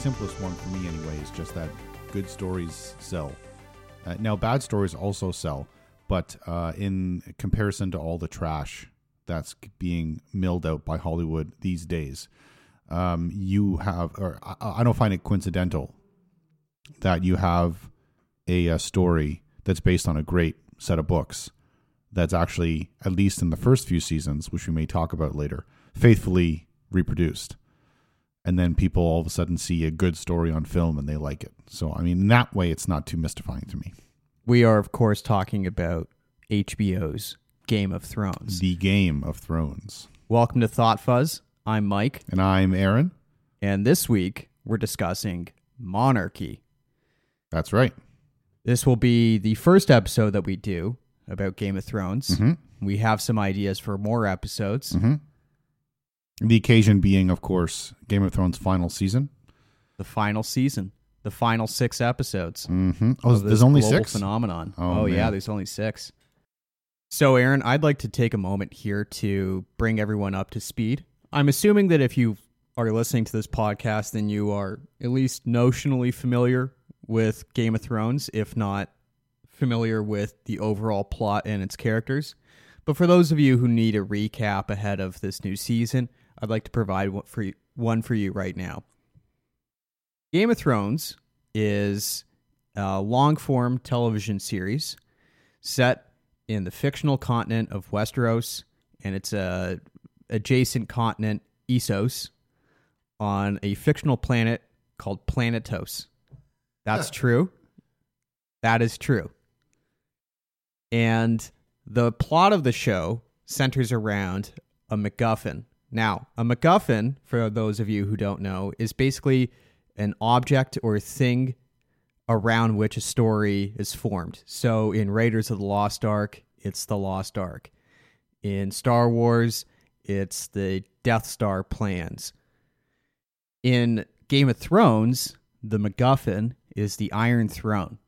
simplest one for me anyway is just that good stories sell. Uh, now, bad stories also sell, but uh, in comparison to all the trash that's being milled out by Hollywood these days, um, you have, or I, I don't find it coincidental that you have a, a story that's based on a great set of books that's actually, at least in the first few seasons, which we may talk about later, faithfully reproduced. And then people all of a sudden see a good story on film and they like it. So, I mean, that way, it's not too mystifying to me. We are, of course, talking about HBO's Game of Thrones. The Game of Thrones. Welcome to Thought Fuzz. I'm Mike, And I'm Aaron. and this week we're discussing monarchy. That's right. This will be the first episode that we do about Game of Thrones. Mhm. We have some ideas for more episodes. hmm The occasion being, of course, Game of Thrones final season. The final season, the final six episodes. Mm-hmm. Oh, there's only six. phenomenon. Oh, yeah, there's only six. So, Aaron, I'd like to take a moment here to bring everyone up to speed. I'm assuming that if you are listening to this podcast, then you are at least notionally familiar with Game of Thrones, if not familiar with the overall plot and its characters. But for those of you who need a recap ahead of this new season, I'd like to provide one for you, one for you right now. Game of Thrones is a long form television series set in the fictional continent of Westeros, and it's a adjacent continent, Essos, on a fictional planet called Planetos. That's true. That is true. And the plot of the show centers around a MacGuffin. Now, a MacGuffin, for those of you who don't know, is basically an object or thing around which a story is formed. So in Raiders of the Lost Ark, it's the Lost Ark. In Star Wars, it's the Death Star plans. In Game of Thrones, the MacGuffin is the Iron Throne.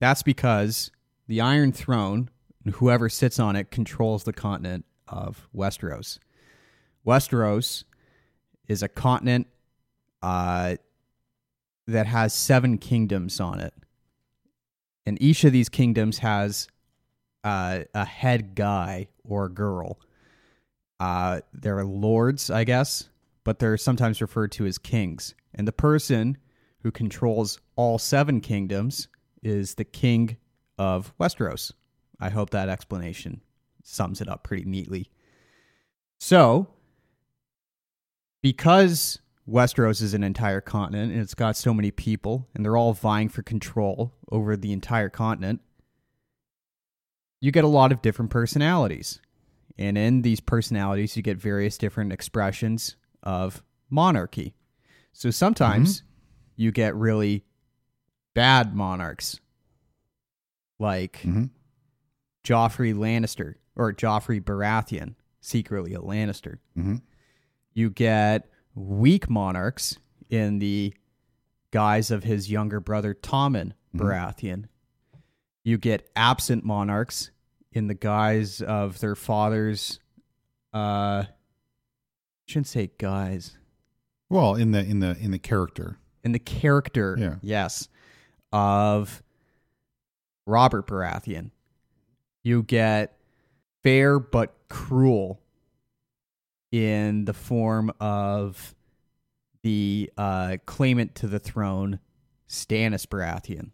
That's because the Iron Throne, whoever sits on it, controls the continent of Westeros. Westeros is a continent uh, that has seven kingdoms on it. And each of these kingdoms has uh, a head guy or girl. Uh, they're lords, I guess, but they're sometimes referred to as kings. And the person who controls all seven kingdoms is the king of Westeros. I hope that explanation sums it up pretty neatly. So, because Westeros is an entire continent and it's got so many people and they're all vying for control over the entire continent, you get a lot of different personalities. And in these personalities, you get various different expressions of monarchy. So sometimes you get really bad monarchs, like hmm Joffrey Lannister or Joffrey Baratheon, secretly a Lannister. hmm You get weak monarchs in the guise of his younger brother Tommen Baratheon. You get absent monarchs in the guise of their fathers. Uh, shouldn't say guys Well, in the in the in the character. in the character, Yeah. yes, of Robert Baratheon. You get fair but cruel in the form of the uh, claimant to the throne, Stannis Baratheon.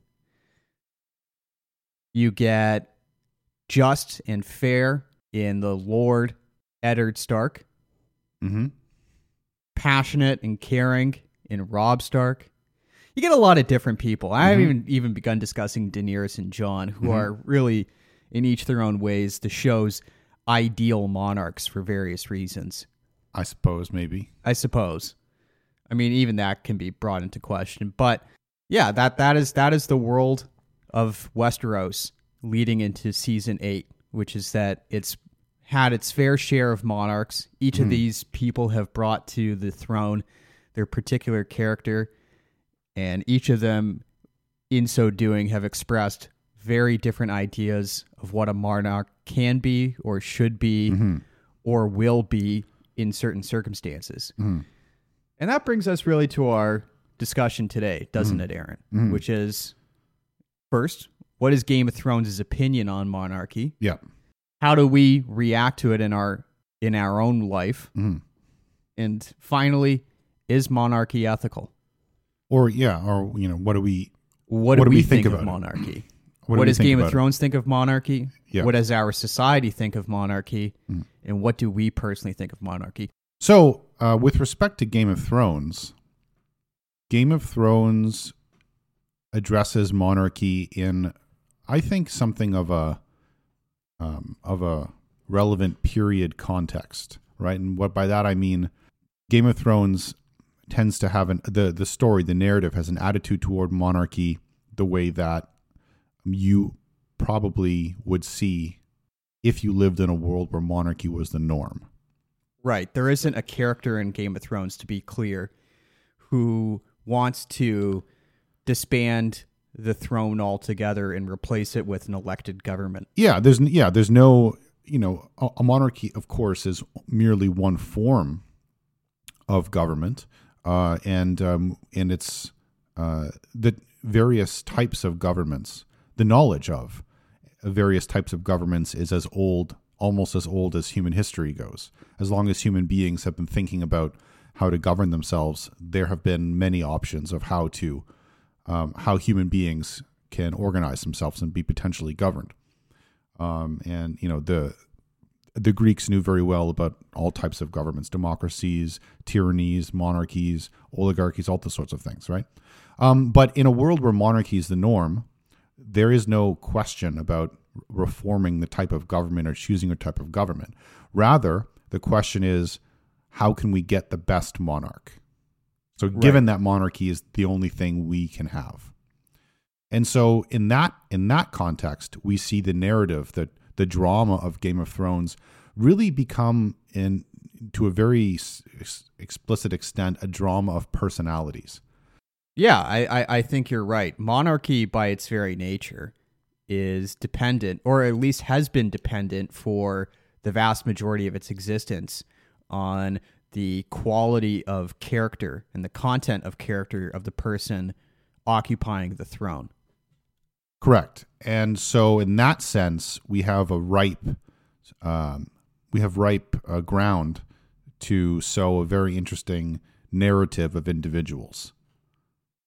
You get just and fair in the Lord Eddard Stark mm-hmm. passionate and caring in Robb Stark. You get a lot of different people. I haven't even even begun discussing Daenerys and Jon, who are really, in each their own ways, the show's ideal monarchs for various reasons. I suppose maybe. I suppose. I mean, even that can be brought into question. But yeah, that that is that is the world of Westeros leading into season eight, which is that it's had its fair share of monarchs. Each of hmm. these people have brought to the throne their particular character, and each of them, in so doing, have expressed very different ideas of what a monarch can be or should be mm-hmm. or will be in certain circumstances. Mm-hmm. And that brings us really to our discussion today, doesn't mm-hmm. it, Aaron? Which is first, what is Game of Thrones' opinion on monarchy? Yeah. How do we react to it in our in our own life? Mhm. And finally, is monarchy ethical? Or yeah, or you know, what do we What, What do do we we think, think of about monarchy? What, what do does Game of it? Thrones think of monarchy? Yeah. What does our society think of monarchy? Mm. And what do we personally think of monarchy? So, uh, with respect to Game of Thrones, Game of Thrones addresses monarchy in, I think, something of a um, of a relevant period context, right? And what by that I mean, Game of Thrones tends to have an the the story, the narrative has an attitude toward monarchy the way that you probably would see if you lived in a world where monarchy was the norm. Right. There isn't a character in Game of Thrones, to be clear, who wants to disband the throne altogether and replace it with an elected government. Yeah, there's yeah, there's no you know a, a monarchy, of course, is merely one form of government, uh, and um, and it's uh, the various types of governments. The knowledge of various types of governments is as old, almost as old as human history goes. As long as human beings have been thinking about how to govern themselves, there have been many options of how to um, how human beings can organize themselves and be potentially governed. Um, and you know the the Greeks knew very well about all types of governments, democracies, tyrannies, monarchies, oligarchies, all those sorts of things, right? Um, but in a world where monarchy is the norm, there is no question about reforming the type of government or choosing a type of government. Rather, the question is, how can we get the best monarch? So, given that monarchy is the only thing we can have, and so in that in that context, we see the narrative that the drama of Game of Thrones really become in to a very s- explicit extent a drama of personalities. Yeah, I, I, I think you're right. Monarchy, by its very nature, is dependent, or at least has been dependent for the vast majority of its existence, on the quality of character and the content of character of the person occupying the throne. Correct. And so, in that sense, we have a ripe, um, we have ripe uh, ground to sow a very interesting narrative of individuals.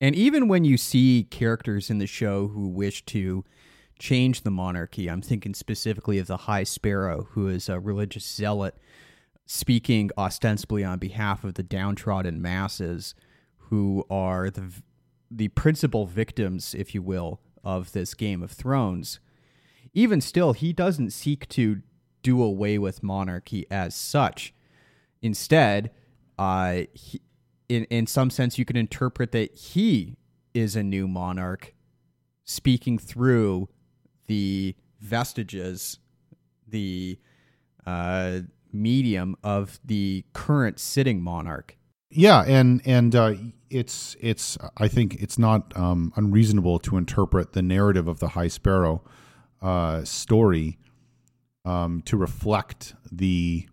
And even when you see characters in the show who wish to change the monarchy, I'm thinking specifically of the High Sparrow, who is a religious zealot speaking ostensibly on behalf of the downtrodden masses who are the the principal victims, if you will, of this Game of Thrones. Even still, he doesn't seek to do away with monarchy as such. Instead, uh, he, in in some sense, you can interpret that he is a new monarch, speaking through the vestiges, the uh, medium of the current sitting monarch. Yeah, and and uh, it's it's I think it's not um, unreasonable to interpret the narrative of the High Sparrow uh, story um, to reflect the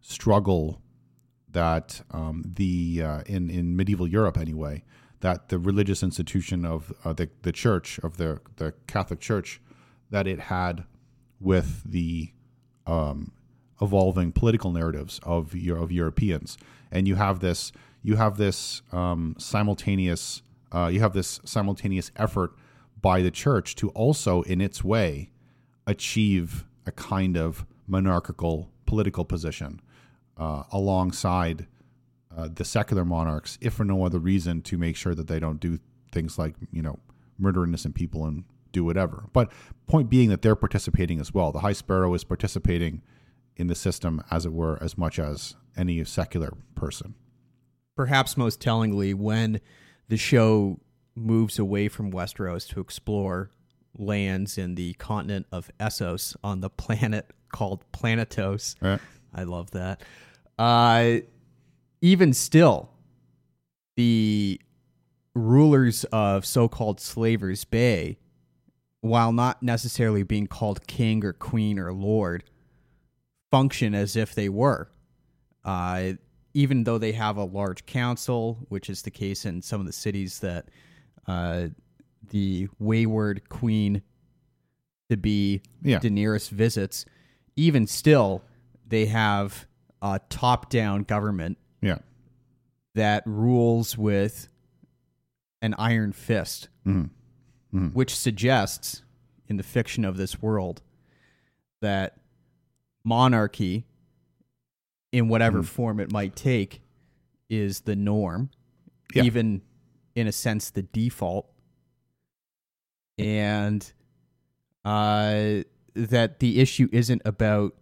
struggle that um, the uh, in in medieval Europe anyway that the religious institution of uh, the the church of the the Catholic Church that it had with the um, evolving political narratives of of Europeans, and you have this you have this um, simultaneous uh, you have this simultaneous effort by the church to also, in its way, achieve a kind of monarchical political position uh, alongside uh, the secular monarchs, if for no other reason to make sure that they don't do things like you know murder innocent people and do whatever. But point being that they're participating as well. The High Sparrow is participating in the system, as it were, as much as any secular person. Perhaps most tellingly, when the show moves away from Westeros to explore lands in the continent of Essos on the planet called Planetos. Right? I love that. Uh, even still, the rulers of so called Slavers Bay, while not necessarily being called king or queen or lord, function as if they were. Uh, even though they have a large council, which is the case in some of the cities that uh, the wayward queen to be Yeah. Daenerys visits, even still, they have a top-down government Yeah. that rules with an iron fist, Mhm. which suggests in the fiction of this world that monarchy, in whatever form it might take, is the norm, Yeah. even in a sense the default, and uh, that the issue isn't about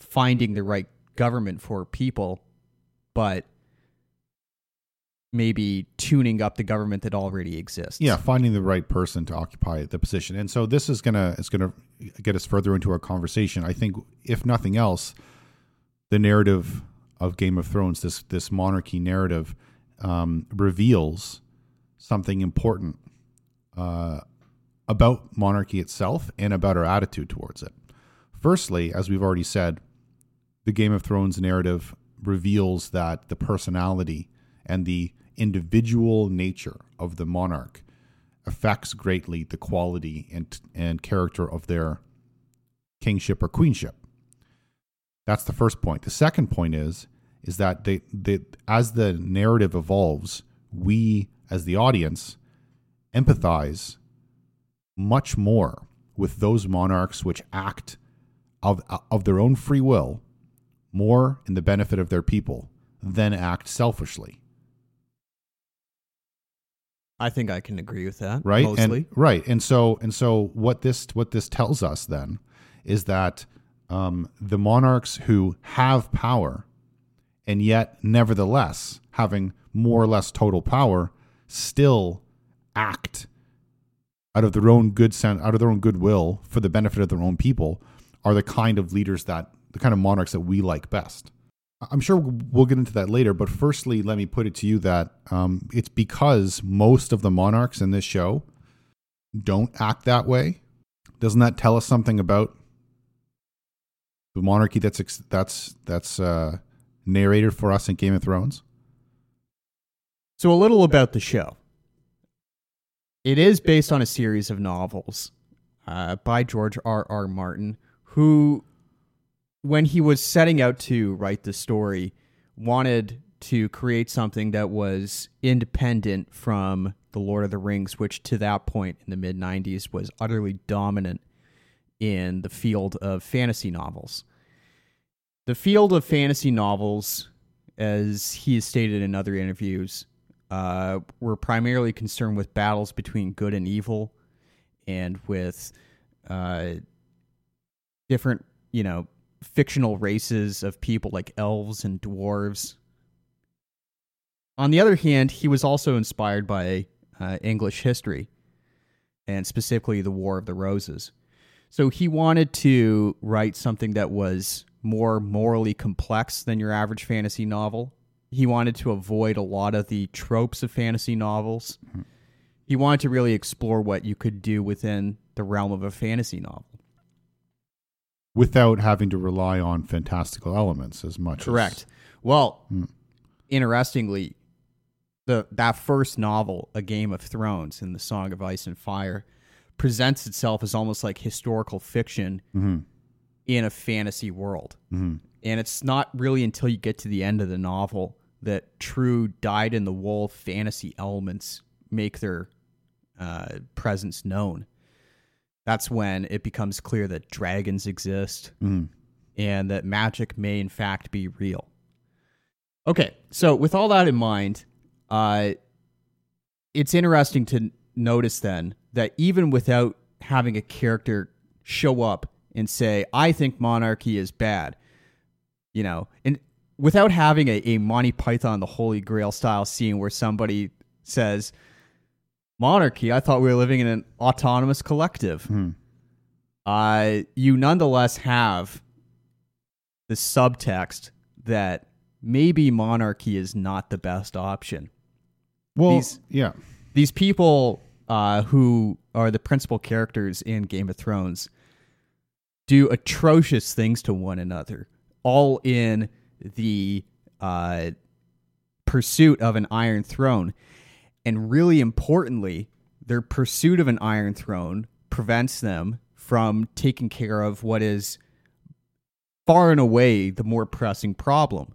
finding the right government for people, but maybe tuning up the government that already exists. Yeah, finding the right person to occupy the position. And so this is gonna is gonna get us further into our conversation. I think, if nothing else, the narrative of Game of Thrones, this this monarchy narrative, um, reveals something important uh, about monarchy itself and about our attitude towards it. Firstly, as we've already said, the Game of Thrones narrative reveals that the personality and the individual nature of the monarch affects greatly the quality and and character of their kingship or queenship. That's the first point. The second point is is that they, they as the narrative evolves, we as the audience empathize much more with those monarchs which act of of their own free will more in the benefit of their people than act selfishly I think I can agree with that. right Mostly. and right and so and so what this what this tells us then is that um, the monarchs who have power and yet nevertheless having more or less total power still act out of their own good sense out of their own goodwill for the benefit of their own people are the kind of leaders that the kind of monarchs that we like best I'm sure we'll get into that later, but firstly, let me put it to you that um, it's because most of the monarchs in this show don't act that way. Doesn't that tell us something about the monarchy that's that's that's uh, narrated for us in Game of Thrones? So, a little about the show. It is based on a series of novels uh, by George R. R. Martin, who, when he was setting out to write the story, wanted to create something that was independent from The Lord of the Rings, which to that point in the mid 90s was utterly dominant in the field of fantasy novels. The field of fantasy novels, as he has stated in other interviews, uh, were primarily concerned with battles between good and evil and with uh, different, you know, fictional races of people like elves and dwarves. On the other hand, he was also inspired by uh, English history and specifically the War of the Roses. So he wanted to write something that was more morally complex than your average fantasy novel. He wanted to avoid a lot of the tropes of fantasy novels. He wanted to really explore what you could do within the realm of a fantasy novel. Without having to rely on fantastical elements as much. as- Correct. Well, Hmm. interestingly, the that first novel, A Game of Thrones, in the Song of Ice and Fire, presents itself as almost like historical fiction Mhm. in a fantasy world. Mhm. And it's not really until you get to the end of the novel that true dyed in the wool fantasy elements make their uh, presence known. That's when it becomes clear that dragons exist Mhm. and that magic may in fact be real. Okay, so with all that in mind, uh, it's interesting to notice then that even without having a character show up and say, I think monarchy is bad, you know, and without having a, a Monty Python, the Holy Grail style scene where somebody says, Monarchy, I thought we were living in an autonomous collective. Mhm. Uh, you nonetheless have the subtext that maybe monarchy is not the best option. Well, These- yeah. These people uh, who are the principal characters in Game of Thrones do atrocious things to one another, all in the uh, pursuit of an Iron Throne. And really importantly, their pursuit of an Iron Throne prevents them from taking care of what is far and away the more pressing problem,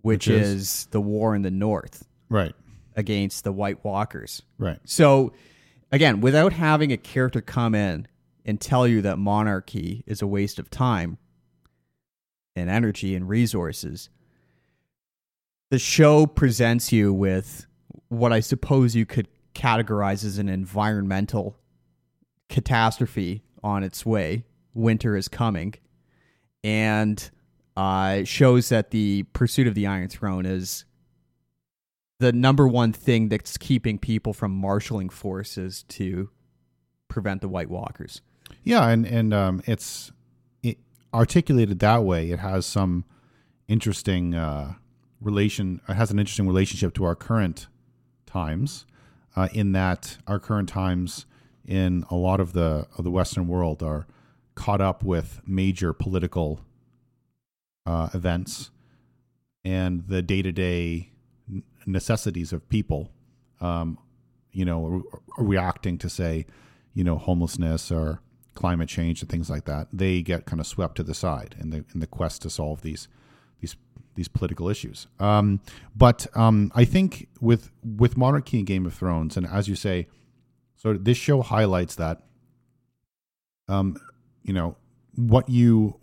which, Which is? is the war in the North Right. against the White Walkers. Right. So, again, without having a character come in and tell you that monarchy is a waste of time and energy and resources, the show presents you with what I suppose you could categorize as an environmental catastrophe on its way. Winter is coming. And uh, it shows that the pursuit of the Iron Throne is the number one thing that's keeping people from marshaling forces to prevent the White Walkers. Yeah, and and um, it's it, articulated that way. It has some interesting uh, relation. It has an interesting relationship to our current times, uh, in that our current times in a lot of the of the Western world are caught up with major political uh, events and the day to day necessities of people. Um, you know, re- reacting to say, you know, homelessness or climate change and things like that, they get kind of swept to the side in the in the quest to solve these these these political issues. Um, but um, I think with with monarchy and Game of Thrones, and as you say, so this show highlights that. Um, you know what you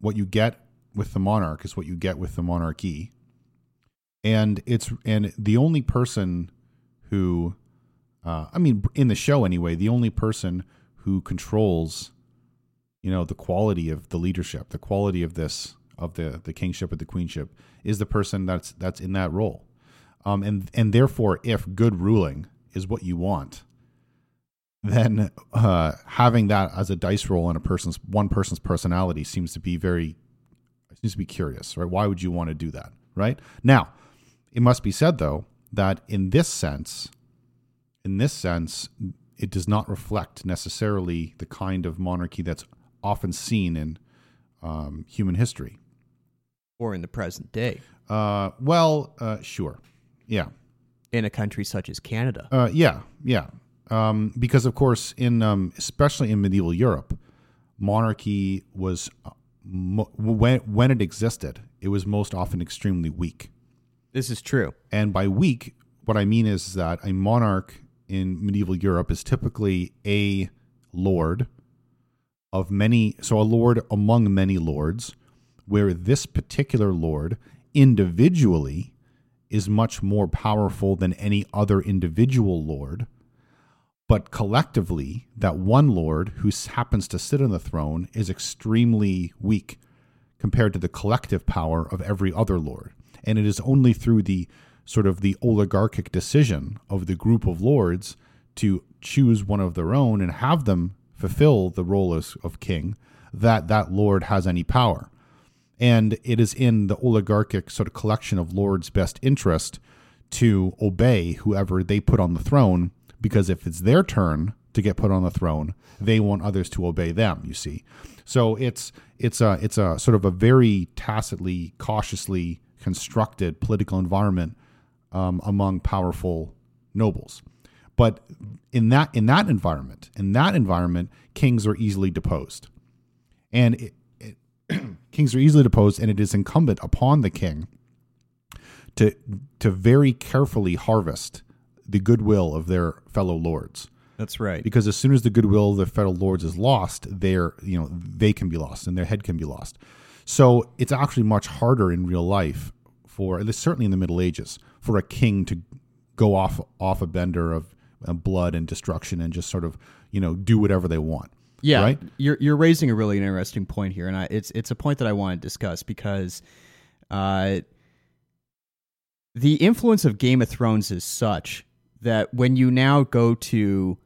what you get with the monarch is what you get with the monarchy, and it's and the only person who, uh, I mean, in the show anyway, the only person who controls, you know, the quality of the leadership, the quality of this of the the kingship or the queenship is the person that's that's in that role, um, and and therefore, if good ruling is what you want, then uh, having that as a dice roll in a person's one person's personality seems to be very seems to be curious, right? Why would you want to do that, right? Now, it must be said though that in this sense, in this sense, it does not reflect necessarily the kind of monarchy that's often seen in um, human history. Or in the present day, Uh, well, uh, sure, yeah, in a country such as Canada. Uh, yeah, yeah. Um, because of course, in um, especially in medieval Europe, monarchy was uh, mo- when when it existed, it was most often extremely weak. This is true. And by weak, what I mean is that a monarch in medieval Europe is typically a lord of many, so a lord among many lords, where this particular lord individually is much more powerful than any other individual lord. But collectively, that one lord who happens to sit on the throne is extremely weak compared to the collective power of every other lord. And it is only through the sort of the oligarchic decision of the group of lords to choose one of their own and have them fulfill the role as, of king that that lord has any power. And it is in the oligarchic sort of collection of lords' best interest to obey whoever they put on the throne, because if it's their turn to get put on the throne, they want others to obey them. You see, so it's it's a it's a sort of a very tacitly, cautiously constructed political environment um, among powerful nobles. But in that in that environment, in that environment, kings are easily deposed, and it, kings are easily deposed, and it is incumbent upon the king to to very carefully harvest the goodwill of their fellow lords That's right. because as soon as the goodwill of the fellow lords is lost, they're you know they can be lost and their head can be lost. So it's actually much harder in real life for at least certainly in the Middle Ages for a king to go off off a bender of blood and destruction and just sort of you know do whatever they want. Yeah, right. You're you're raising a really interesting point here, and I, it's it's a point that I want to discuss because, uh, the influence of Game of Thrones is such that when you now go to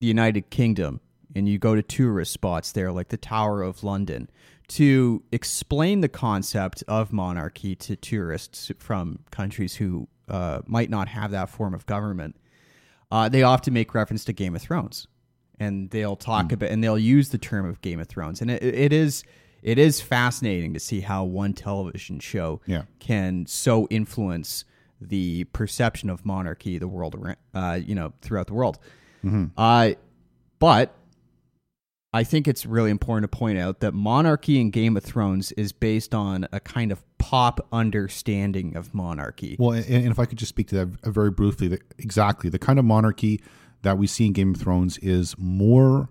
the United Kingdom and you go to tourist spots there, like the Tower of London, to explain the concept of monarchy to tourists from countries who uh, might not have that form of government, uh, they often make reference to Game of Thrones, and they'll talk about and they'll use the term of Game of Thrones, and it, it is it is fascinating to see how one television show Yeah. can so influence the perception of monarchy the world around, uh, you know, throughout the world. Uh, but I think it's really important to point out that monarchy in Game of Thrones is based on a kind of pop understanding of monarchy. Well, and, and if I could just speak to that very briefly, that exactly the kind of monarchy that we see in Game of Thrones is more,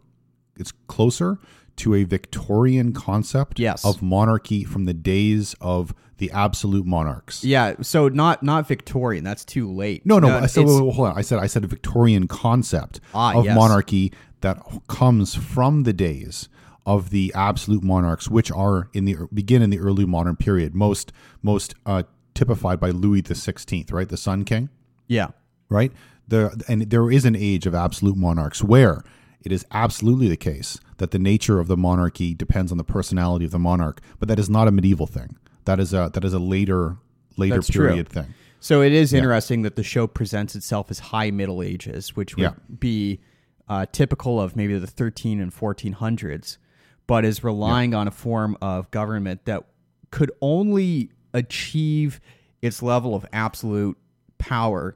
it's closer to a Victorian concept Yes. of monarchy from the days of the absolute monarchs. Yeah, so not not Victorian. That's too late. No, no. I said, it's- hold on. I said I said a Victorian concept Ah, of yes. monarchy that comes from the days of the absolute monarchs, which are in the begin in the early modern period. Most most uh, typified by Louis the Sixteenth, right, the Sun King, yeah, right. The and there is an age of absolute monarchs where it is absolutely the case that the nature of the monarchy depends on the personality of the monarch, but that is not a medieval thing. That is a that is a later later That's true. period thing. So it is interesting that the show presents itself as high Middle Ages, which would Yeah. be uh, typical of maybe the 13 and 1400s, but is relying on a form of government that could only achieve its level of absolute power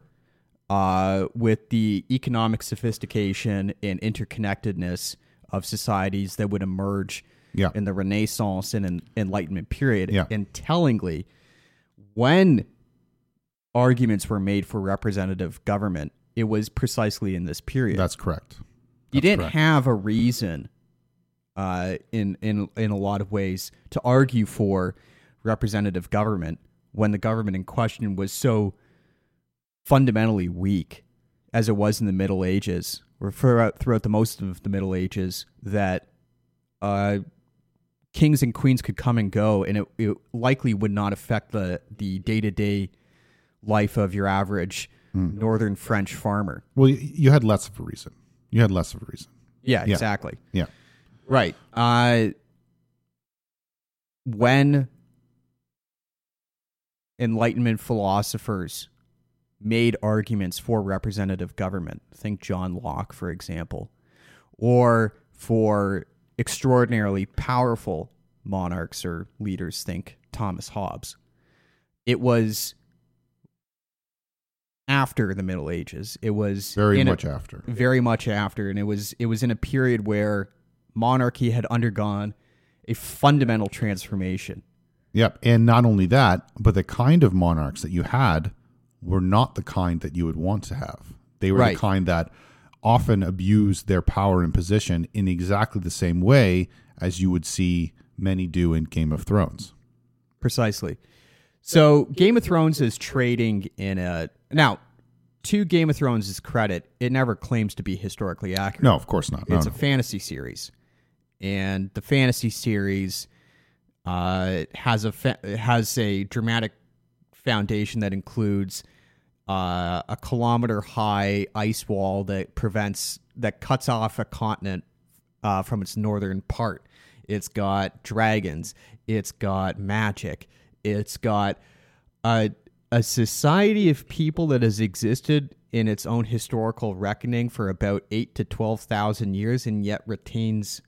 uh, with the economic sophistication and interconnectedness of societies that would emerge Yeah. in the Renaissance and en- Enlightenment period. Yeah. And tellingly, when arguments were made for representative government, it was precisely in this period. That's correct. you didn't correct. have a reason, uh, in in in a lot of ways, to argue for representative government when the government in question was so fundamentally weak, as it was in the Middle Ages, or throughout throughout the most of the Middle Ages, that uh, kings and queens could come and go, and it, it likely would not affect the the day to day life of your average Hmm. northern French farmer. Well, you, you had less of a reason. You had less of a reason. Yeah, Yeah. exactly. Yeah. Right. Uh, when Enlightenment philosophers made arguments for representative government, think John Locke, for example, or for extraordinarily powerful monarchs or leaders, think Thomas Hobbes, it was after the Middle Ages. It was Very in a- much after. very much after and it was it was in a period where monarchy had undergone a fundamental transformation Yep. And not only that, but the kind of monarchs that you had were not the kind that you would want to have. They were Right. the kind that often abused their power and position in exactly the same way as you would see many do in Game of Thrones. precisely so game of thrones is trading in a now to game of thrones' is credit it never claims to be historically accurate No, of course not. No, it's no. a fantasy series and the fantasy series uh, has a fa- has a dramatic foundation that includes uh, a kilometer high ice wall that prevents that cuts off a continent uh, from its northern part. It's got dragons. It's got magic. It's got a a society of people that has existed in its own historical reckoning for about eight to twelve thousand years, and yet retains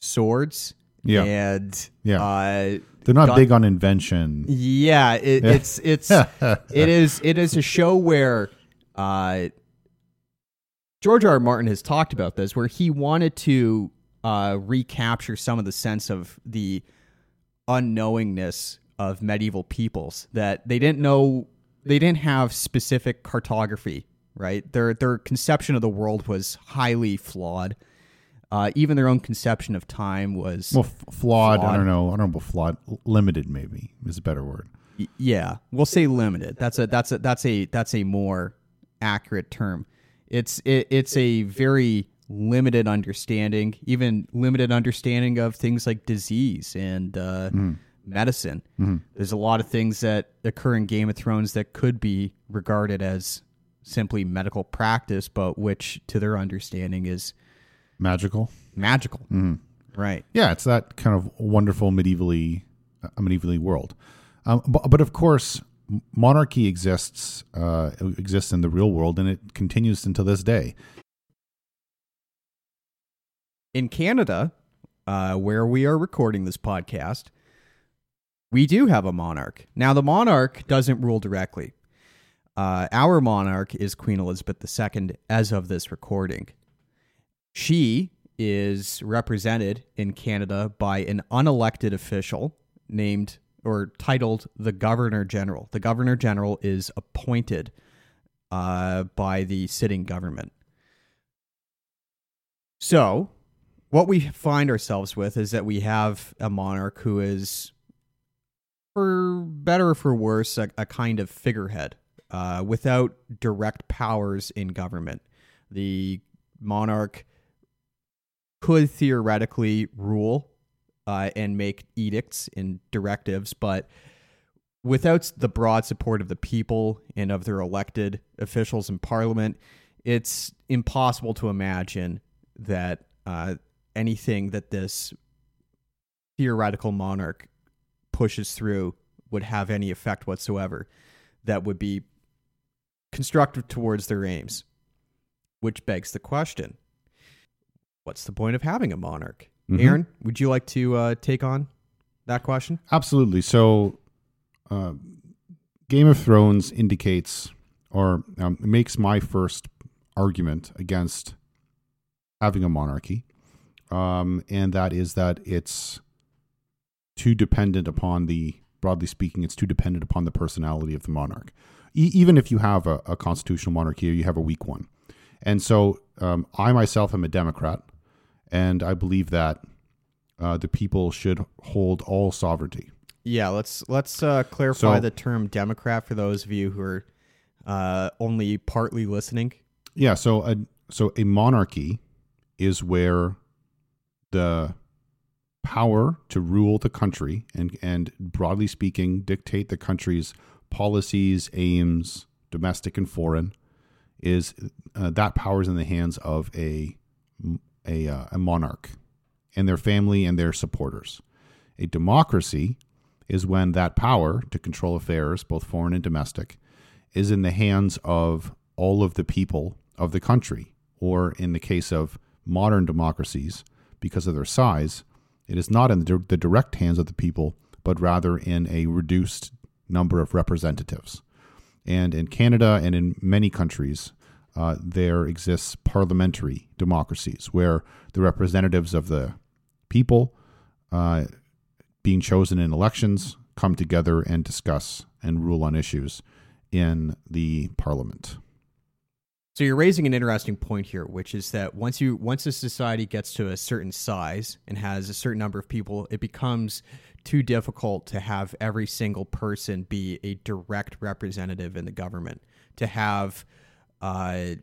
swords. Yeah. and Yeah. uh, They're not got- big on invention. yeah, it, it's it's it is it is a show where uh, George R. R. Martin has talked about this, where he wanted to uh, recapture some of the sense of the unknowingness of medieval peoples that they didn't know they didn't have specific cartography right their their conception of the world was highly flawed uh, even their own conception of time was Well, f- flawed, I don't know. I don't know about flawed. Limited, maybe, is a better word. Y- yeah we'll say limited that's a that's a that's a that's a more accurate term it's it, it's a very limited understanding even limited understanding of things like disease and uh, medicine there's a lot of things that occur in game of thrones that could be regarded as simply medical practice but which to their understanding is Magical. magical right Yeah, it's that kind of wonderful medievally, uh, medievally world. Um, but, but of course, monarchy exists uh, exists in the real world, and it continues until this day. in Canada, uh, where we are recording this podcast, we do have a monarch. Now, the monarch doesn't rule directly. Uh, our monarch is Queen Elizabeth II as of this recording. She is represented in Canada by an unelected official named or titled the Governor General. The Governor General is appointed uh, by the sitting government. So, what we find ourselves with is that we have a monarch who is, for better or for worse, a, a kind of figurehead uh, without direct powers in government. The monarch could theoretically rule uh, and make edicts and directives, but without the broad support of the people and of their elected officials in parliament, it's impossible to imagine that uh, anything that this theoretical monarch pushes through would have any effect whatsoever that would be constructive towards their aims. Which begs the question what's the point of having a monarch? Mhm. Aaron, would you like to uh, take on that question? Absolutely. So, uh, Game of Thrones indicates or um, makes my first argument against having a monarchy, um, and that is that it's too dependent upon the, broadly speaking, it's too dependent upon the personality of the monarch. E- even if you have a, a constitutional monarchy, you have a weak one. And so, um, I myself am a Democrat, and I believe that uh, the people should hold all sovereignty. Yeah, let's let's uh, clarify So- the term Democrat for those of you who are uh, only partly listening. Yeah, so a so a monarchy is where the power to rule the country and and broadly speaking dictate the country's policies, aims, domestic and foreign, is uh, that power is in the hands of a a uh, a monarch and their family and their supporters. A democracy is when that power to control affairs, both foreign and domestic, is in the hands of all of the people of the country, or in the case of modern democracies, because of their size, it is not in the, the direct hands of the people, but rather in a reduced number of representatives. And in Canada and in many countries, uh, there exists parliamentary democracies where the representatives of the people uh, being chosen in elections come together and discuss and rule on issues in the parliament. So you're raising an interesting point here, which is that once you once a society gets to a certain size and has a certain number of people, it becomes too difficult to have every single person be a direct representative in the government. To have uh,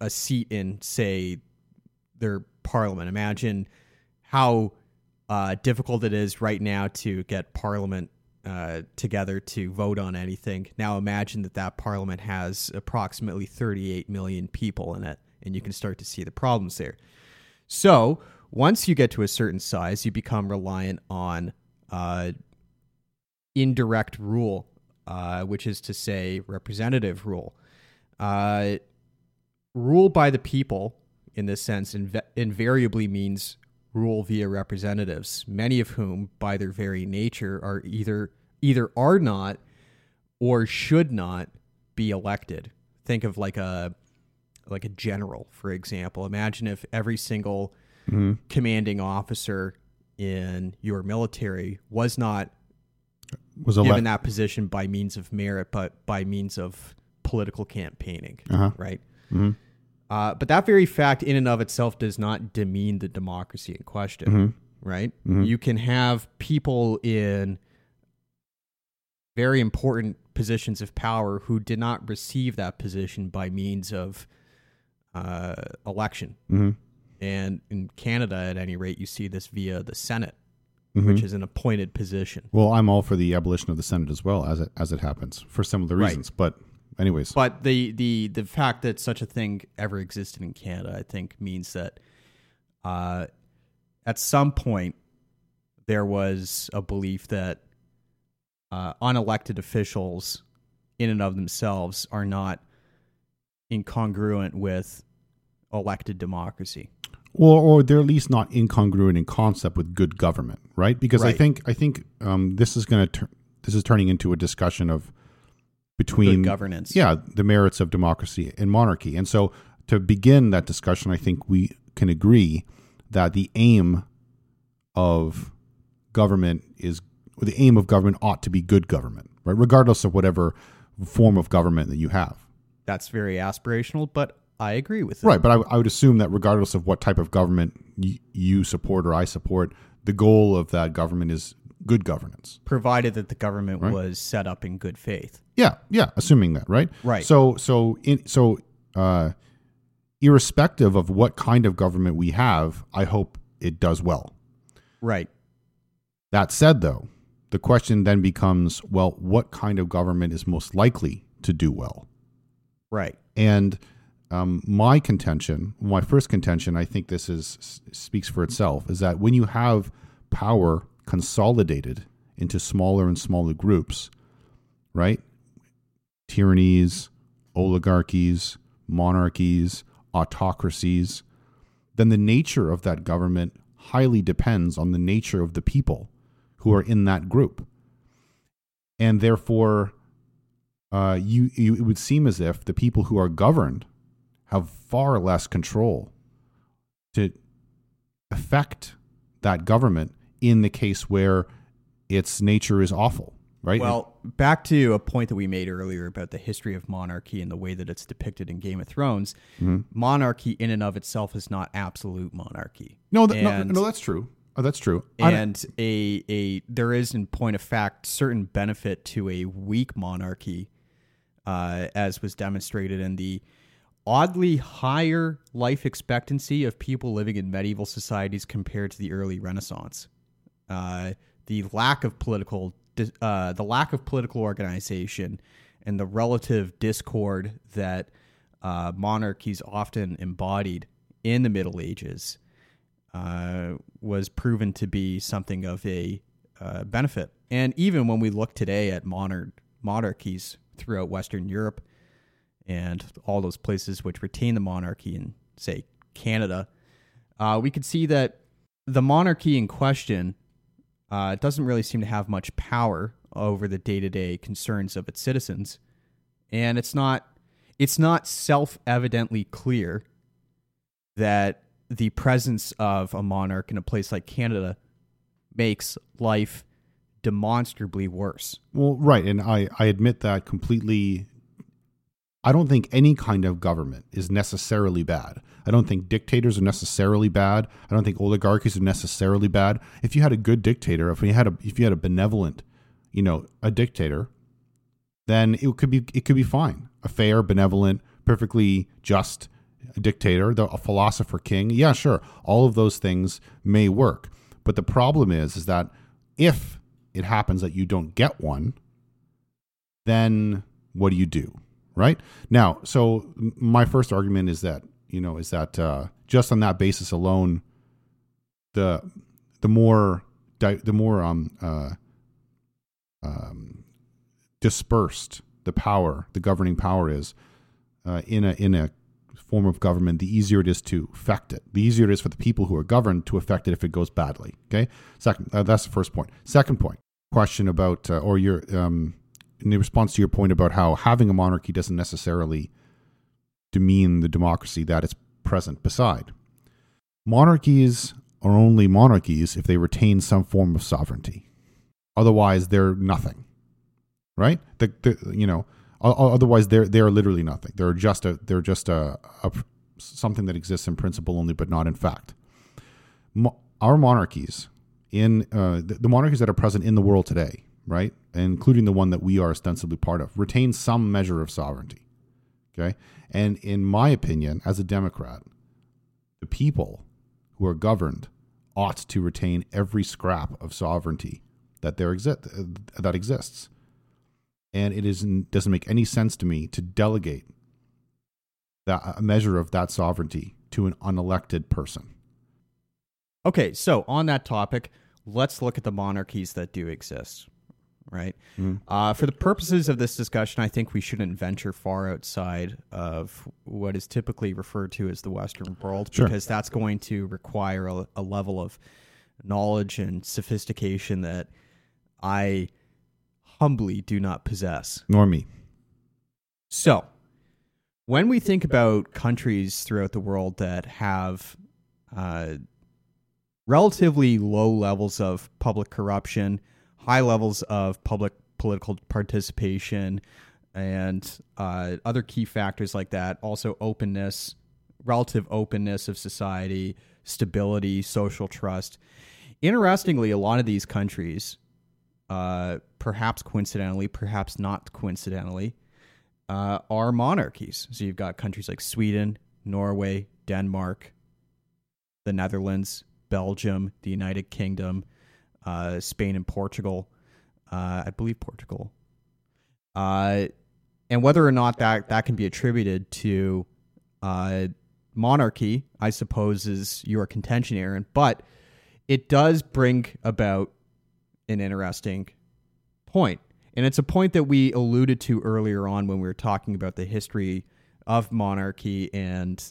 a seat in, say, their parliament. Imagine how uh, difficult it is right now to get parliament uh, together to vote on anything. Now imagine that that parliament has approximately 38 million people in it, and you can start to see the problems there. So once you get to a certain size, you become reliant on uh, indirect rule, uh, which is to say representative rule. Uh, rule by the people, in this sense, inv- invariably means rule via representatives, many of whom, by their very nature, are either either are not or should not be elected. Think of like a like a general, for example. Imagine if every single commanding officer in your military was not Was given that position by means of merit, but by means of political campaigning, Uh-huh. right? Mhm. Uh, but that very fact, in and of itself, does not demean the democracy in question, Mhm. right? Mhm. You can have people in very important positions of power who did not receive that position by means of uh, election. Mhm. And in Canada, at any rate, you see this via the Senate, Mhm. which is an appointed position. Well, I'm all for the abolition of the Senate as well, as it as it happens for similar Right. reasons. But, anyways, But the, the the fact that such a thing ever existed in Canada, I think, means that uh, at some point there was a belief that uh, unelected officials, in and of themselves, are not incongruent with elected democracy. or or they're at least not incongruent in concept with good government, right? Because I think I think um, this is going to this is turning into a discussion of between Good governance. yeah, the merits of democracy and monarchy. And so to begin that discussion, I think we can agree that the aim of government is or the aim of government ought to be good government, right? Regardless of whatever form of government that you have. That's very aspirational, but I agree with it. Right, but I, I would assume that regardless of what type of government y- you support or I support, the goal of that government is good governance. Provided that the government Right. was set up in good faith. Yeah, yeah, assuming that, right? Right. So, so, in, so, uh, irrespective of what kind of government we have, I hope it does well. Right. That said, though, the question then becomes, well, what kind of government is most likely to do well? Right. And um, my contention, my first contention, I think this is s- speaks for itself, is that when you have power consolidated into smaller and smaller groups, right? Tyrannies, oligarchies, monarchies, autocracies, then the nature of that government highly depends on the nature of the people who are in that group. And therefore, uh, you, you it would seem as if the people who are governed have far less control to affect that government in the case where its nature is awful, right? Well, back to a point that we made earlier about the history of monarchy and the way that it's depicted in Game of Thrones. Mm-hmm. Monarchy, in and of itself, is not absolute monarchy. no, th- no, and- no, that's true. Oh, that's true. And a a there is in point of fact certain benefit to a weak monarchy uh, as was demonstrated in the oddly higher life expectancy of people living in medieval societies compared to the early renaissance uh, the lack of political uh, the lack of political organization and the relative discord that uh, monarchies often embodied in the middle ages uh, was proven to be something of a uh, benefit. And even when we look today at modern monarchies throughout Western Europe and all those places which retain the monarchy in, say, Canada, uh, we could see that the monarchy in question uh, doesn't really seem to have much power over the day-to-day concerns of its citizens, and it's not it's not self-evidently clear that the presence of a monarch in a place like Canada makes life demonstrably worse. Well, right, and I I admit that completely. I don't think any kind of government is necessarily bad. I don't think dictators are necessarily bad. I don't think oligarchies are necessarily bad. If you had a good dictator, if you had a if you had a benevolent, you know, a dictator, then it could be it could be fine. A fair, benevolent, perfectly just dictator, the, a philosopher king. Yeah, sure. All of those things may work. But the problem is is that if it happens that you don't get one, then what do you do? Right? Now, so my first argument is that, you know, is that uh, just on that basis alone, the the more di- the more um uh um dispersed the power, the governing power is uh, in a in a form of government, the easier it is to affect it. The easier it is for the people who are governed to affect it if it goes badly. Okay. Second, uh, that's the first point. Second point, question about uh, or your um, in response to your point about how having a monarchy doesn't necessarily demean the democracy that is present beside. Monarchies are only monarchies if they retain some form of sovereignty. Otherwise, they're nothing. Right? The, the, you know, otherwise they're they're literally nothing. They're just a they're just a, a something that exists in principle only, but not in fact. Mo- our monarchies in uh, the, the monarchies that are present in the world today, right, including the one that we are ostensibly part of, retain some measure of sovereignty. Okay, and in my opinion, as a Democrat, the people who are governed ought to retain every scrap of sovereignty that there exist that exists. And it is doesn't make any sense to me to delegate that a measure of that sovereignty to an unelected person. Okay, so on that topic, let's look at the monarchies that do exist. Right? Uh, for the purposes of this discussion, I think we shouldn't venture far outside of what is typically referred to as the Western world Sure. because that's going to require a, a level of knowledge and sophistication that I humbly do not possess. Nor me. So, when we think about countries throughout the world that have uh, relatively low levels of public corruption, high levels of public political participation, and uh, other key factors like that, also openness, relative openness of society, stability, social trust. Interestingly, a lot of these countries, uh, perhaps coincidentally, perhaps not coincidentally, uh, are monarchies. So you've got countries like Sweden, Norway, Denmark, the Netherlands, Belgium, the United Kingdom, uh, Spain, and Portugal. Uh, I believe Portugal. Uh, and whether or not that, that can be attributed to uh, monarchy, I suppose, is your contention, Aaron. But it does bring about an interesting point. And it's a point that we alluded to earlier on when we were talking about the history of monarchy and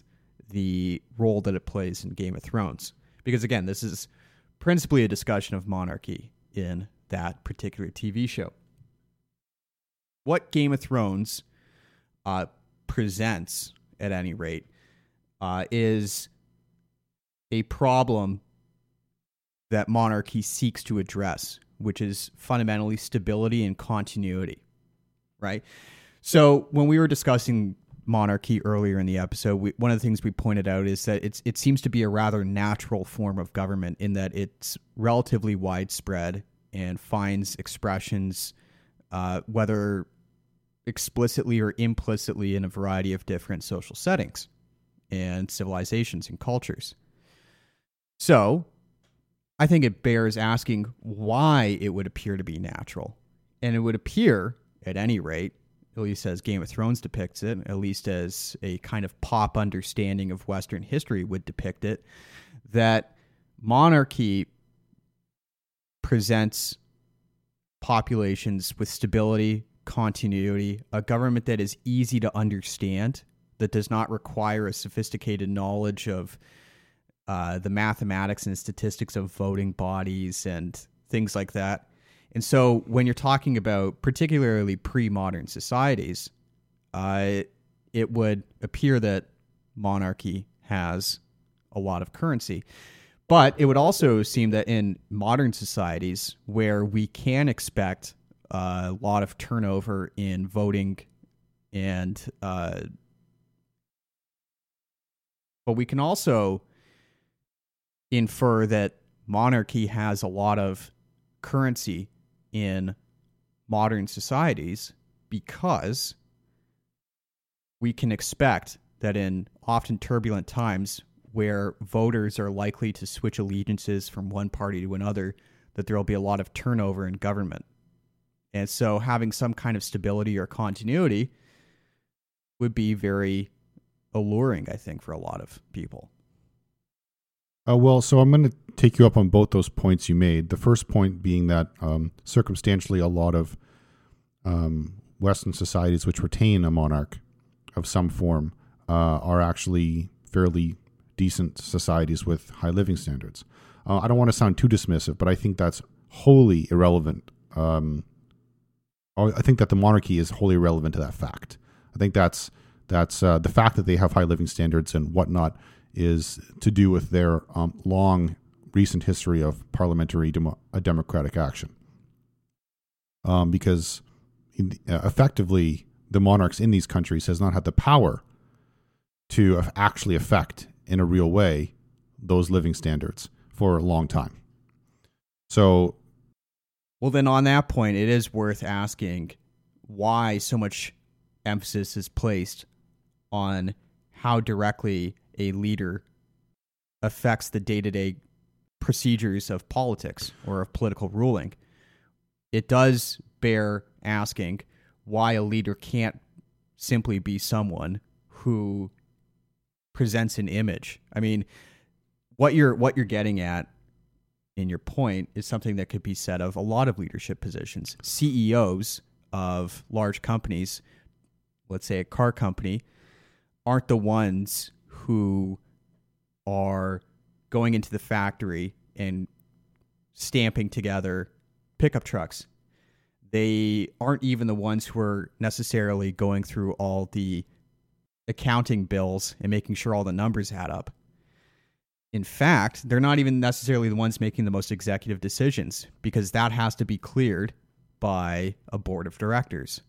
the role that it plays in Game of Thrones. Because again, this is principally a discussion of monarchy in that particular TV show. What Game of Thrones uh, presents, at any rate, uh, is a problem that monarchy seeks to address, which is fundamentally stability and continuity, right? So when we were discussing monarchy earlier in the episode, we, one of the things we pointed out is that it's it seems to be a rather natural form of government in that it's relatively widespread and finds expressions, uh, whether explicitly or implicitly, in a variety of different social settings and civilizations and cultures. So I think it bears asking why it would appear to be natural. And it would appear, at any rate, at least as Game of Thrones depicts it, at least as a kind of pop understanding of Western history would depict it, that monarchy presents populations with stability, continuity, a government that is easy to understand, that does not require a sophisticated knowledge of uh, the mathematics and statistics of voting bodies and things like that. And so, when you're talking about particularly pre modern societies, uh, it would appear that monarchy has a lot of currency. But it would also seem that in modern societies, where we can expect a lot of turnover in voting and uh, but we can also infer that monarchy has a lot of currency in modern societies because we can expect that in often turbulent times where voters are likely to switch allegiances from one party to another that there will be a lot of turnover in government. And so having some kind of stability or continuity would be very alluring i think for a lot of people Uh, well, so I'm going to take you up on both those points you made. The first point being that um, circumstantially, a lot of um, Western societies which retain a monarch of some form uh, are actually fairly decent societies with high living standards. Uh, I don't want to sound too dismissive, but I think that's wholly irrelevant. Um, I think that the monarchy is wholly irrelevant to that fact. I think that's that's uh, the fact that they have high living standards and whatnot is to do with their um, long recent history of parliamentary demo- uh, democratic action. Um, because in, uh, effectively, the monarchs in these countries has not had the power to actually affect in a real way those living standards for a long time. So, Well, then on that point, it is worth asking why so much emphasis is placed on how directly a leader affects the day to day procedures of politics or of political ruling. It does bear asking why a leader can't simply be someone who presents an image. I mean, what you're what you're getting at in your point is something that could be said of a lot of leadership positions. CEOs of large companies, let's say a car company, aren't the ones who are going into the factory and stamping together pickup trucks. They aren't even the ones who are necessarily going through all the accounting bills and making sure all the numbers add up. In fact, they're not even necessarily the ones making the most executive decisions because that has to be cleared by a board of directors.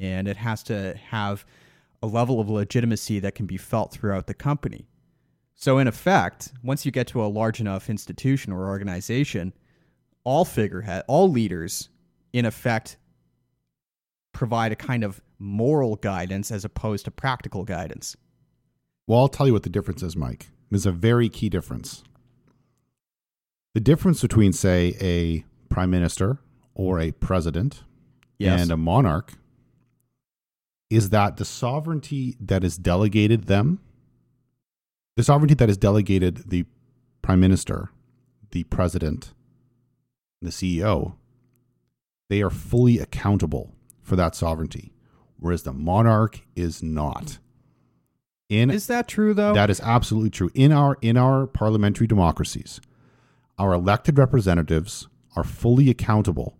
And it has to have a level of legitimacy that can be felt throughout the company. So, in effect, once you get to a large enough institution or organization, all figurehead, all leaders, in effect, provide a kind of moral guidance as opposed to practical guidance. Well, I'll tell you what the difference is, Mike. There's a very key difference. The difference between, say, a prime minister or a president Yes. and a monarch is that the sovereignty that is delegated them, the sovereignty that is delegated the prime minister, the president, the CEO, they are fully accountable for that sovereignty, whereas the monarch is not. In Is that true though? that is absolutely true. In our in our parliamentary democracies, our elected representatives are fully accountable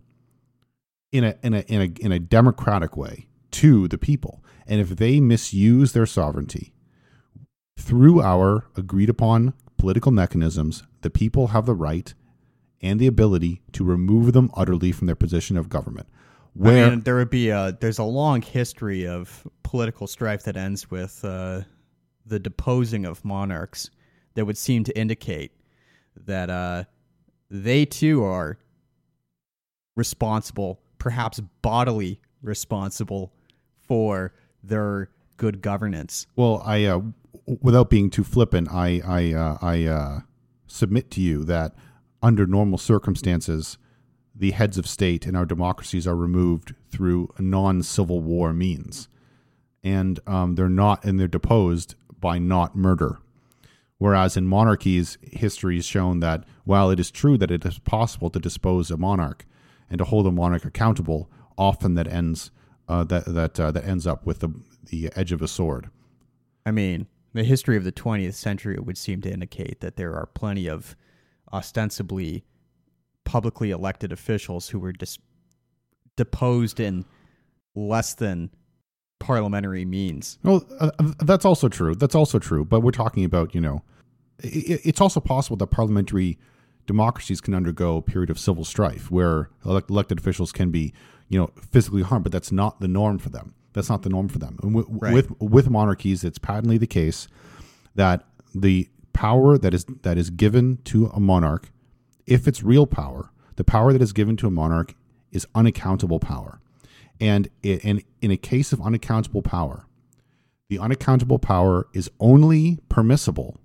in a in a in a in a democratic way to the people. And if they misuse their sovereignty through our agreed upon political mechanisms, the people have the right and the ability to remove them utterly from their position of government. Where I mean, there would be a there's a long history of political strife that ends with uh, the deposing of monarchs that would seem to indicate that uh, they too are responsible, perhaps bodily responsible for their good governance. Well, I, uh, without being too flippant, I, I, uh, I uh, submit to you that under normal circumstances, the heads of state in our democracies are removed through non-civil war means, and um, they're not, and they're deposed by not murder. Whereas in monarchies, history has shown that while it is true that it is possible to dispose a monarch and to hold a monarch accountable, often that ends uh, that that uh, that ends up with the the edge of a sword. I mean, the history of the 20th century would seem to indicate that there are plenty of ostensibly publicly elected officials who were dis- deposed in less than parliamentary means. Well, uh, uh, that's also true. That's also true. But we're talking about, you know, i i- it's also possible that parliamentary democracies can undergo a period of civil strife where elect- elected officials can be, you know, physically harmed, but that's not the norm for them. That's not the norm for them. And wi- Right. With with monarchies, it's patently the case that the power that is that is given to a monarch, if it's real power, the power that is given to a monarch is unaccountable power. And in in a case of unaccountable power, the unaccountable power is only permissible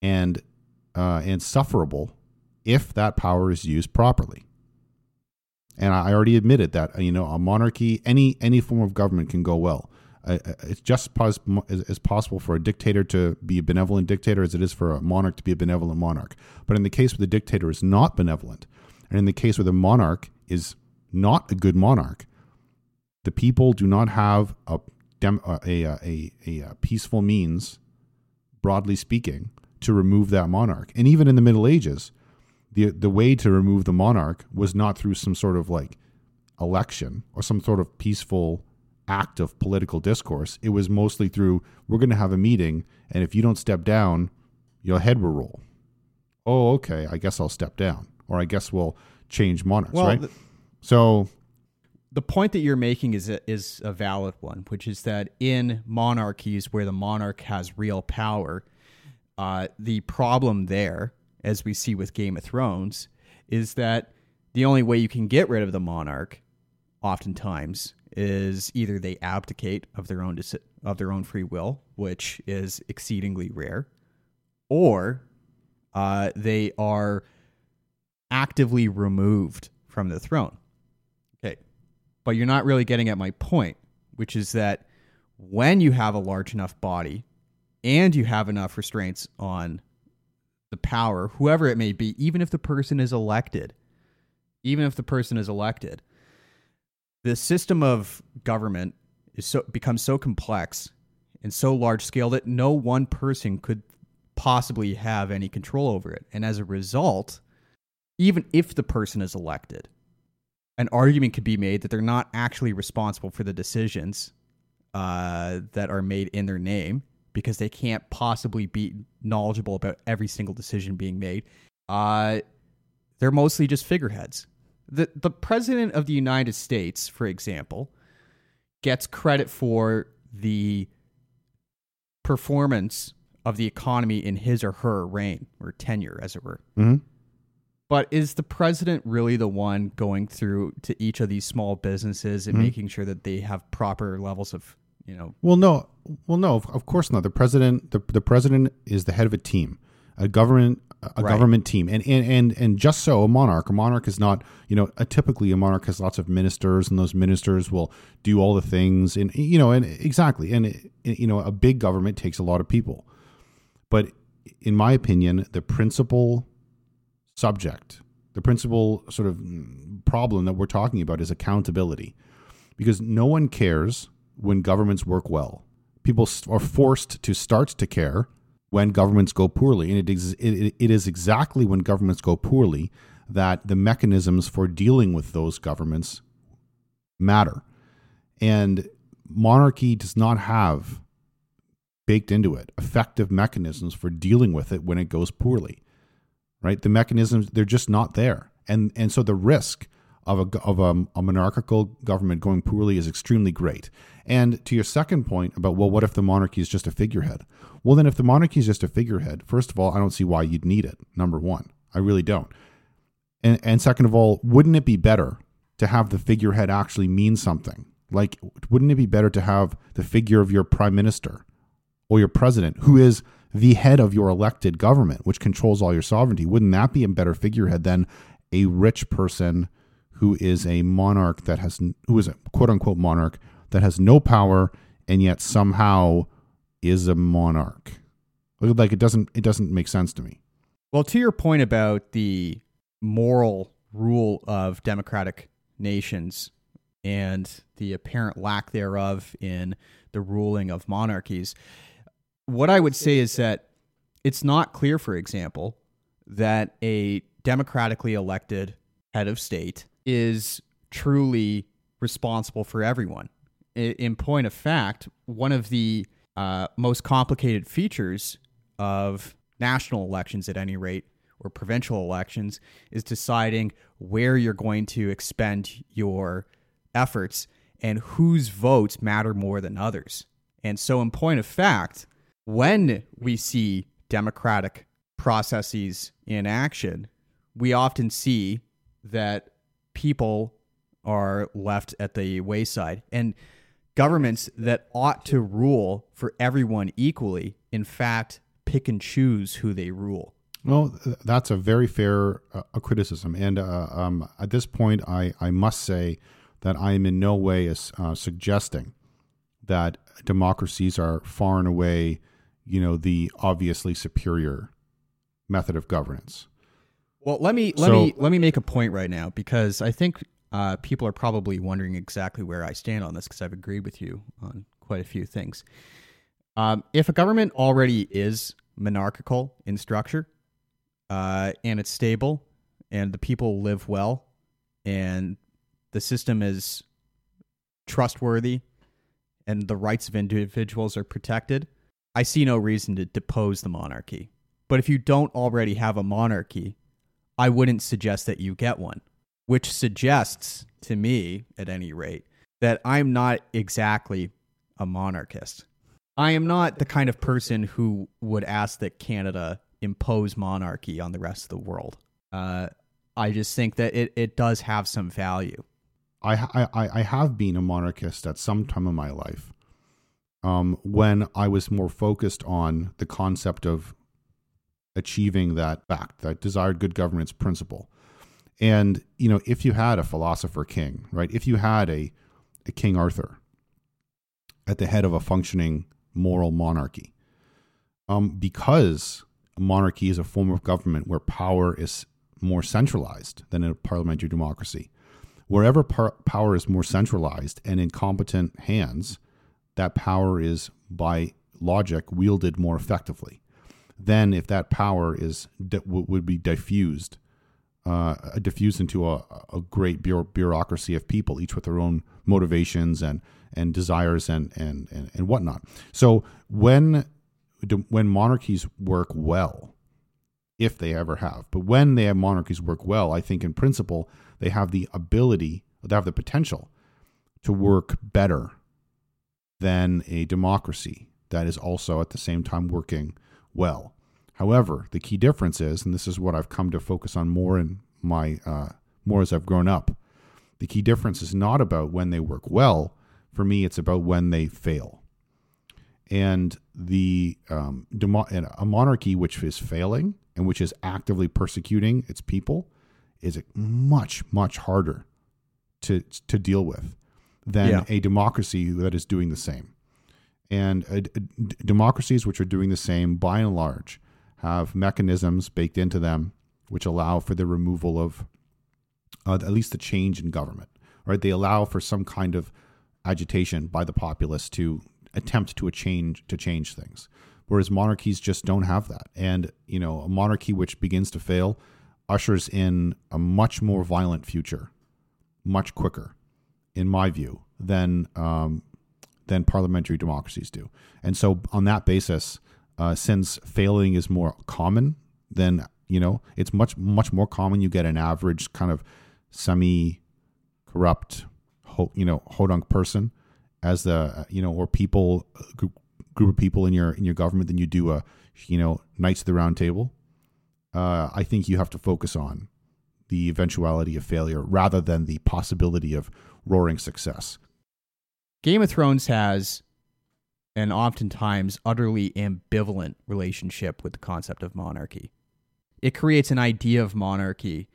and uh, and sufferable if that power is used properly. And I already admitted that you know a monarchy, any any form of government can go well. Uh, uh, it's just as, possible for a dictator to be a benevolent dictator as it is for a monarch to be a benevolent monarch. But in the case where the dictator is not benevolent, and in the case where the monarch is not a good monarch, the people do not have a dem- uh, a, a, a, a peaceful means, broadly speaking, to remove that monarch. And even in the Middle Ages, the the way to remove the monarch was not through some sort of like election or some sort of peaceful act of political discourse. It was mostly through we're going to have a meeting, and if you don't step down, your head will roll. Oh, okay. I guess I'll step down, or I guess we'll change monarchs, Well, right? the- so the point that you're making is a, is a valid one, which is that in monarchies where the monarch has real power, uh, the problem there, as we see with Game of Thrones, is that the only way you can get rid of the monarch, oftentimes, is either they abdicate of their own of their own free will, which is exceedingly rare, or uh, they are actively removed from the throne. Okay. But you're not really getting at my point, which is that when you have a large enough body and you have enough restraints on the power, whoever it may be, even if the person is elected, even if the person is elected, the system of government is so becomes so complex and so large scale that no one person could possibly have any control over it. And as a result, even if the person is elected, an argument could be made that they're not actually responsible for the decisions uh, that are made in their name because they can't possibly be knowledgeable about every single decision being made. Uh, they're mostly just figureheads. The, the president of the United States, for example, gets credit for the performance of the economy in his or her reign or tenure, as it were. Mm-hmm. But is the president really the one going through to each of these small businesses and Mhm. making sure that they have proper levels of, you know, Well, no, well, no, of, of course not. The president, the, the president is the head of a team, a government, a Right. government team, and, and and and just so a monarch, a monarch is not, you know, a, typically a monarch has lots of ministers, and those ministers will do all the things, and you know, and exactly, and it- you know, a big government takes a lot of people, but in my opinion, the principal subject, the principal sort of problem that we're talking about is accountability, because no one cares when governments work well. People are forced to start to care when governments go poorly, and it is it, it is exactly when governments go poorly that the mechanisms for dealing with those governments matter, and monarchy does not have baked into it effective mechanisms for dealing with it when it goes poorly right? The mechanisms they're just not there. And and so the risk of a of a, a monarchical government going poorly is extremely great. And to your second point about well what if the monarchy is just a figurehead? Well then if the monarchy is just a figurehead first of all i don't see why you'd need it number one. I really don't. And and second of all wouldn't it be better to have the figurehead actually mean something? Like wouldn't it be better to have the figure of your prime minister or your president, who is the head of your elected government, which controls all your sovereignty, wouldn't that be a better figurehead than a rich person who is a monarch that has, who is a quote unquote monarch that has no power and yet somehow is a monarch? Like it doesn't, it doesn't make sense to me. Well, to your point about the moral rule of democratic nations and the apparent lack thereof in the ruling of monarchies, what I would say is that it's not clear, for example, that a democratically elected head of state is truly responsible for everyone. In point of fact, one of the uh, most complicated features of national elections, at any rate, or provincial elections, is deciding where you're going to expend your efforts and whose votes matter more than others. And so, in point of fact, when we see democratic processes in action, we often see that people are left at the wayside. And governments that ought to rule for everyone equally, in fact, pick and choose who they rule. Well, that's a very fair uh, criticism, and uh, um, at this point, I, I must say that I am in no way uh, suggesting that democracies are far and away, you know, the obviously superior method of governance. Well, let me let So- me let me make a point right now because I think uh, people are probably wondering exactly where I stand on this because I've agreed with you on quite a few things. Um, if a government already is monarchical in structure uh, and it's stable and the people live well and the system is trustworthy and the rights of individuals are protected, I see no reason to depose the monarchy. But if you don't already have a monarchy, I wouldn't suggest that you get one, which suggests to me, at any rate, that I'm not exactly a monarchist. I am not the kind of person who would ask that Canada impose monarchy on the rest of the world. Uh, I just think that it, it does have some value. I, I, I have been a monarchist at some time in my life um, when I was more focused on the concept of achieving that fact, that desired good governance principle. And, you know, if you had a philosopher king, right, if you had a, a King Arthur at the head of a functioning moral monarchy, um, because monarchy is a form of government where power is more centralized than in a parliamentary democracy. Wherever par- power is more centralized and in competent hands, that power is by logic wielded more effectively than if that power is would be diffused uh, diffused into a, a great bureaucracy of people, each with their own motivations and and desires and and and, and whatnot. So when when monarchies work well, if they ever have, but when they have monarchies work well, I think in principle they have the ability, they have the potential to work better than a democracy that is also at the same time working well. However, the key difference is, and this is what I've come to focus on more in my uh, more as I've grown up. The key difference is not about when they work well. For me, it's about when they fail. And the um, demo- a monarchy which is failing and which is actively persecuting its people is much much harder to to deal with than yeah. a democracy that is doing the same. And uh, democracies which are doing the same, by and large, have mechanisms baked into them which allow for the removal of uh, at least the change in government. Right? They allow for some kind of agitation by the populace to attempt to a change to change things. Whereas monarchies just don't have that. And you know, a monarchy which begins to fail ushers in a much more violent future, much quicker, in my view, than um, than parliamentary democracies do. And so, on that basis, uh, since failing is more common than you know it's much much more common you get an average kind of semi corrupt you know hodunk person as the you know or people group, group of people in your in your government than you do a you know knights of the round table uh, i think you have to focus on the eventuality of failure rather than the possibility of roaring success game of thrones has an oftentimes utterly ambivalent relationship with the concept of monarchy. It creates an idea of monarchy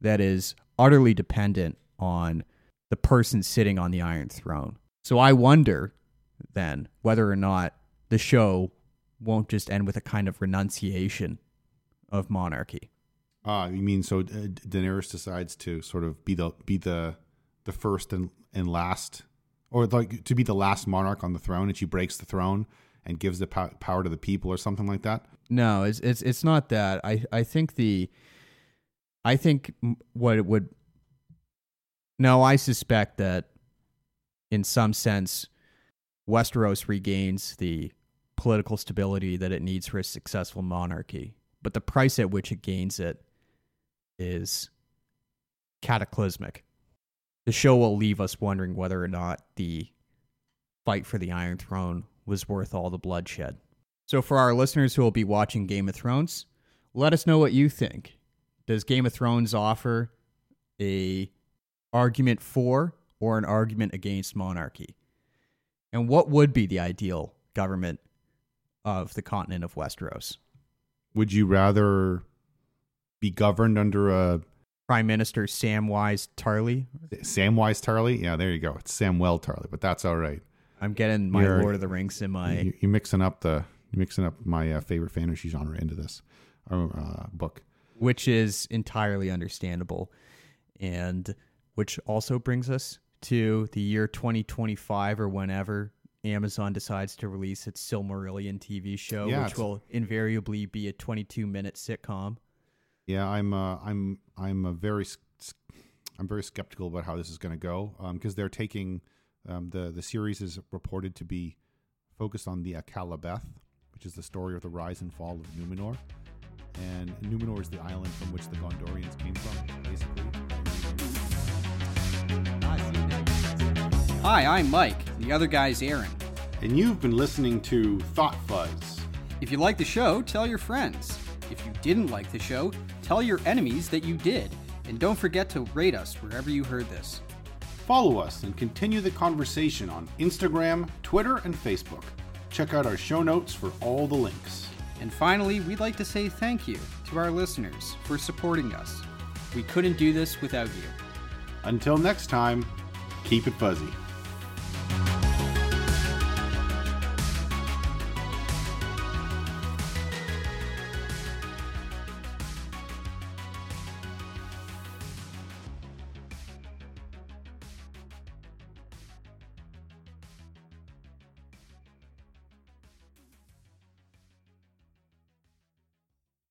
that is utterly dependent on the person sitting on the Iron Throne. So I wonder then whether or not the show won't just end with a kind of renunciation of monarchy. Ah, you mean so Daenerys decides to sort of be the be the the first and, and last or like to be the last monarch on the throne, and she breaks the throne and gives the power to the people, or something like that. No, it's it's it's not that. I I think the, I think what it would. No, I suspect that, in some sense, Westeros regains the political stability that it needs for a successful monarchy, but the price at which it gains it is cataclysmic the show will leave us wondering whether or not the fight for the Iron Throne was worth all the bloodshed. So, for our listeners who will be watching Game of Thrones, let us know what you think. Does Game of Thrones offer a argument for or an argument against monarchy? And what would be the ideal government of the continent of Westeros? Would you rather be governed under a Prime Minister Samwise Tarly. Samwise Tarly? Yeah, there you go. It's Samwell Tarly, but that's all right. I'm getting my You're, Lord of the Rings in my. You, are mixing up the you're mixing up my uh, favorite fantasy genre into this uh, book, which is entirely understandable, and which also brings us to the year 2025 or whenever Amazon decides to release its Silmarillion TV show, yeah, which will invariably be a 22 minute sitcom. Yeah, I'm uh, I'm I'm a very I'm very skeptical about how this is going to go because um, they're taking um, the the series is reported to be focused on the Akallabeth, which is the story of the rise and fall of Numenor, and Numenor is the island from which the Gondorians came from, basically. Hi, I'm Mike. The other guy's Aaron. And you've been listening to Thought Fuzz. If you like the show, tell your friends. If you didn't like the show, tell your enemies that you did. And don't forget to rate us wherever you heard this. Follow us and continue the conversation on Instagram, Twitter, and Facebook. Check out our show notes for all the links. And finally, we'd like to say thank you to our listeners for supporting us. We couldn't do this without you. Until next time, keep it fuzzy.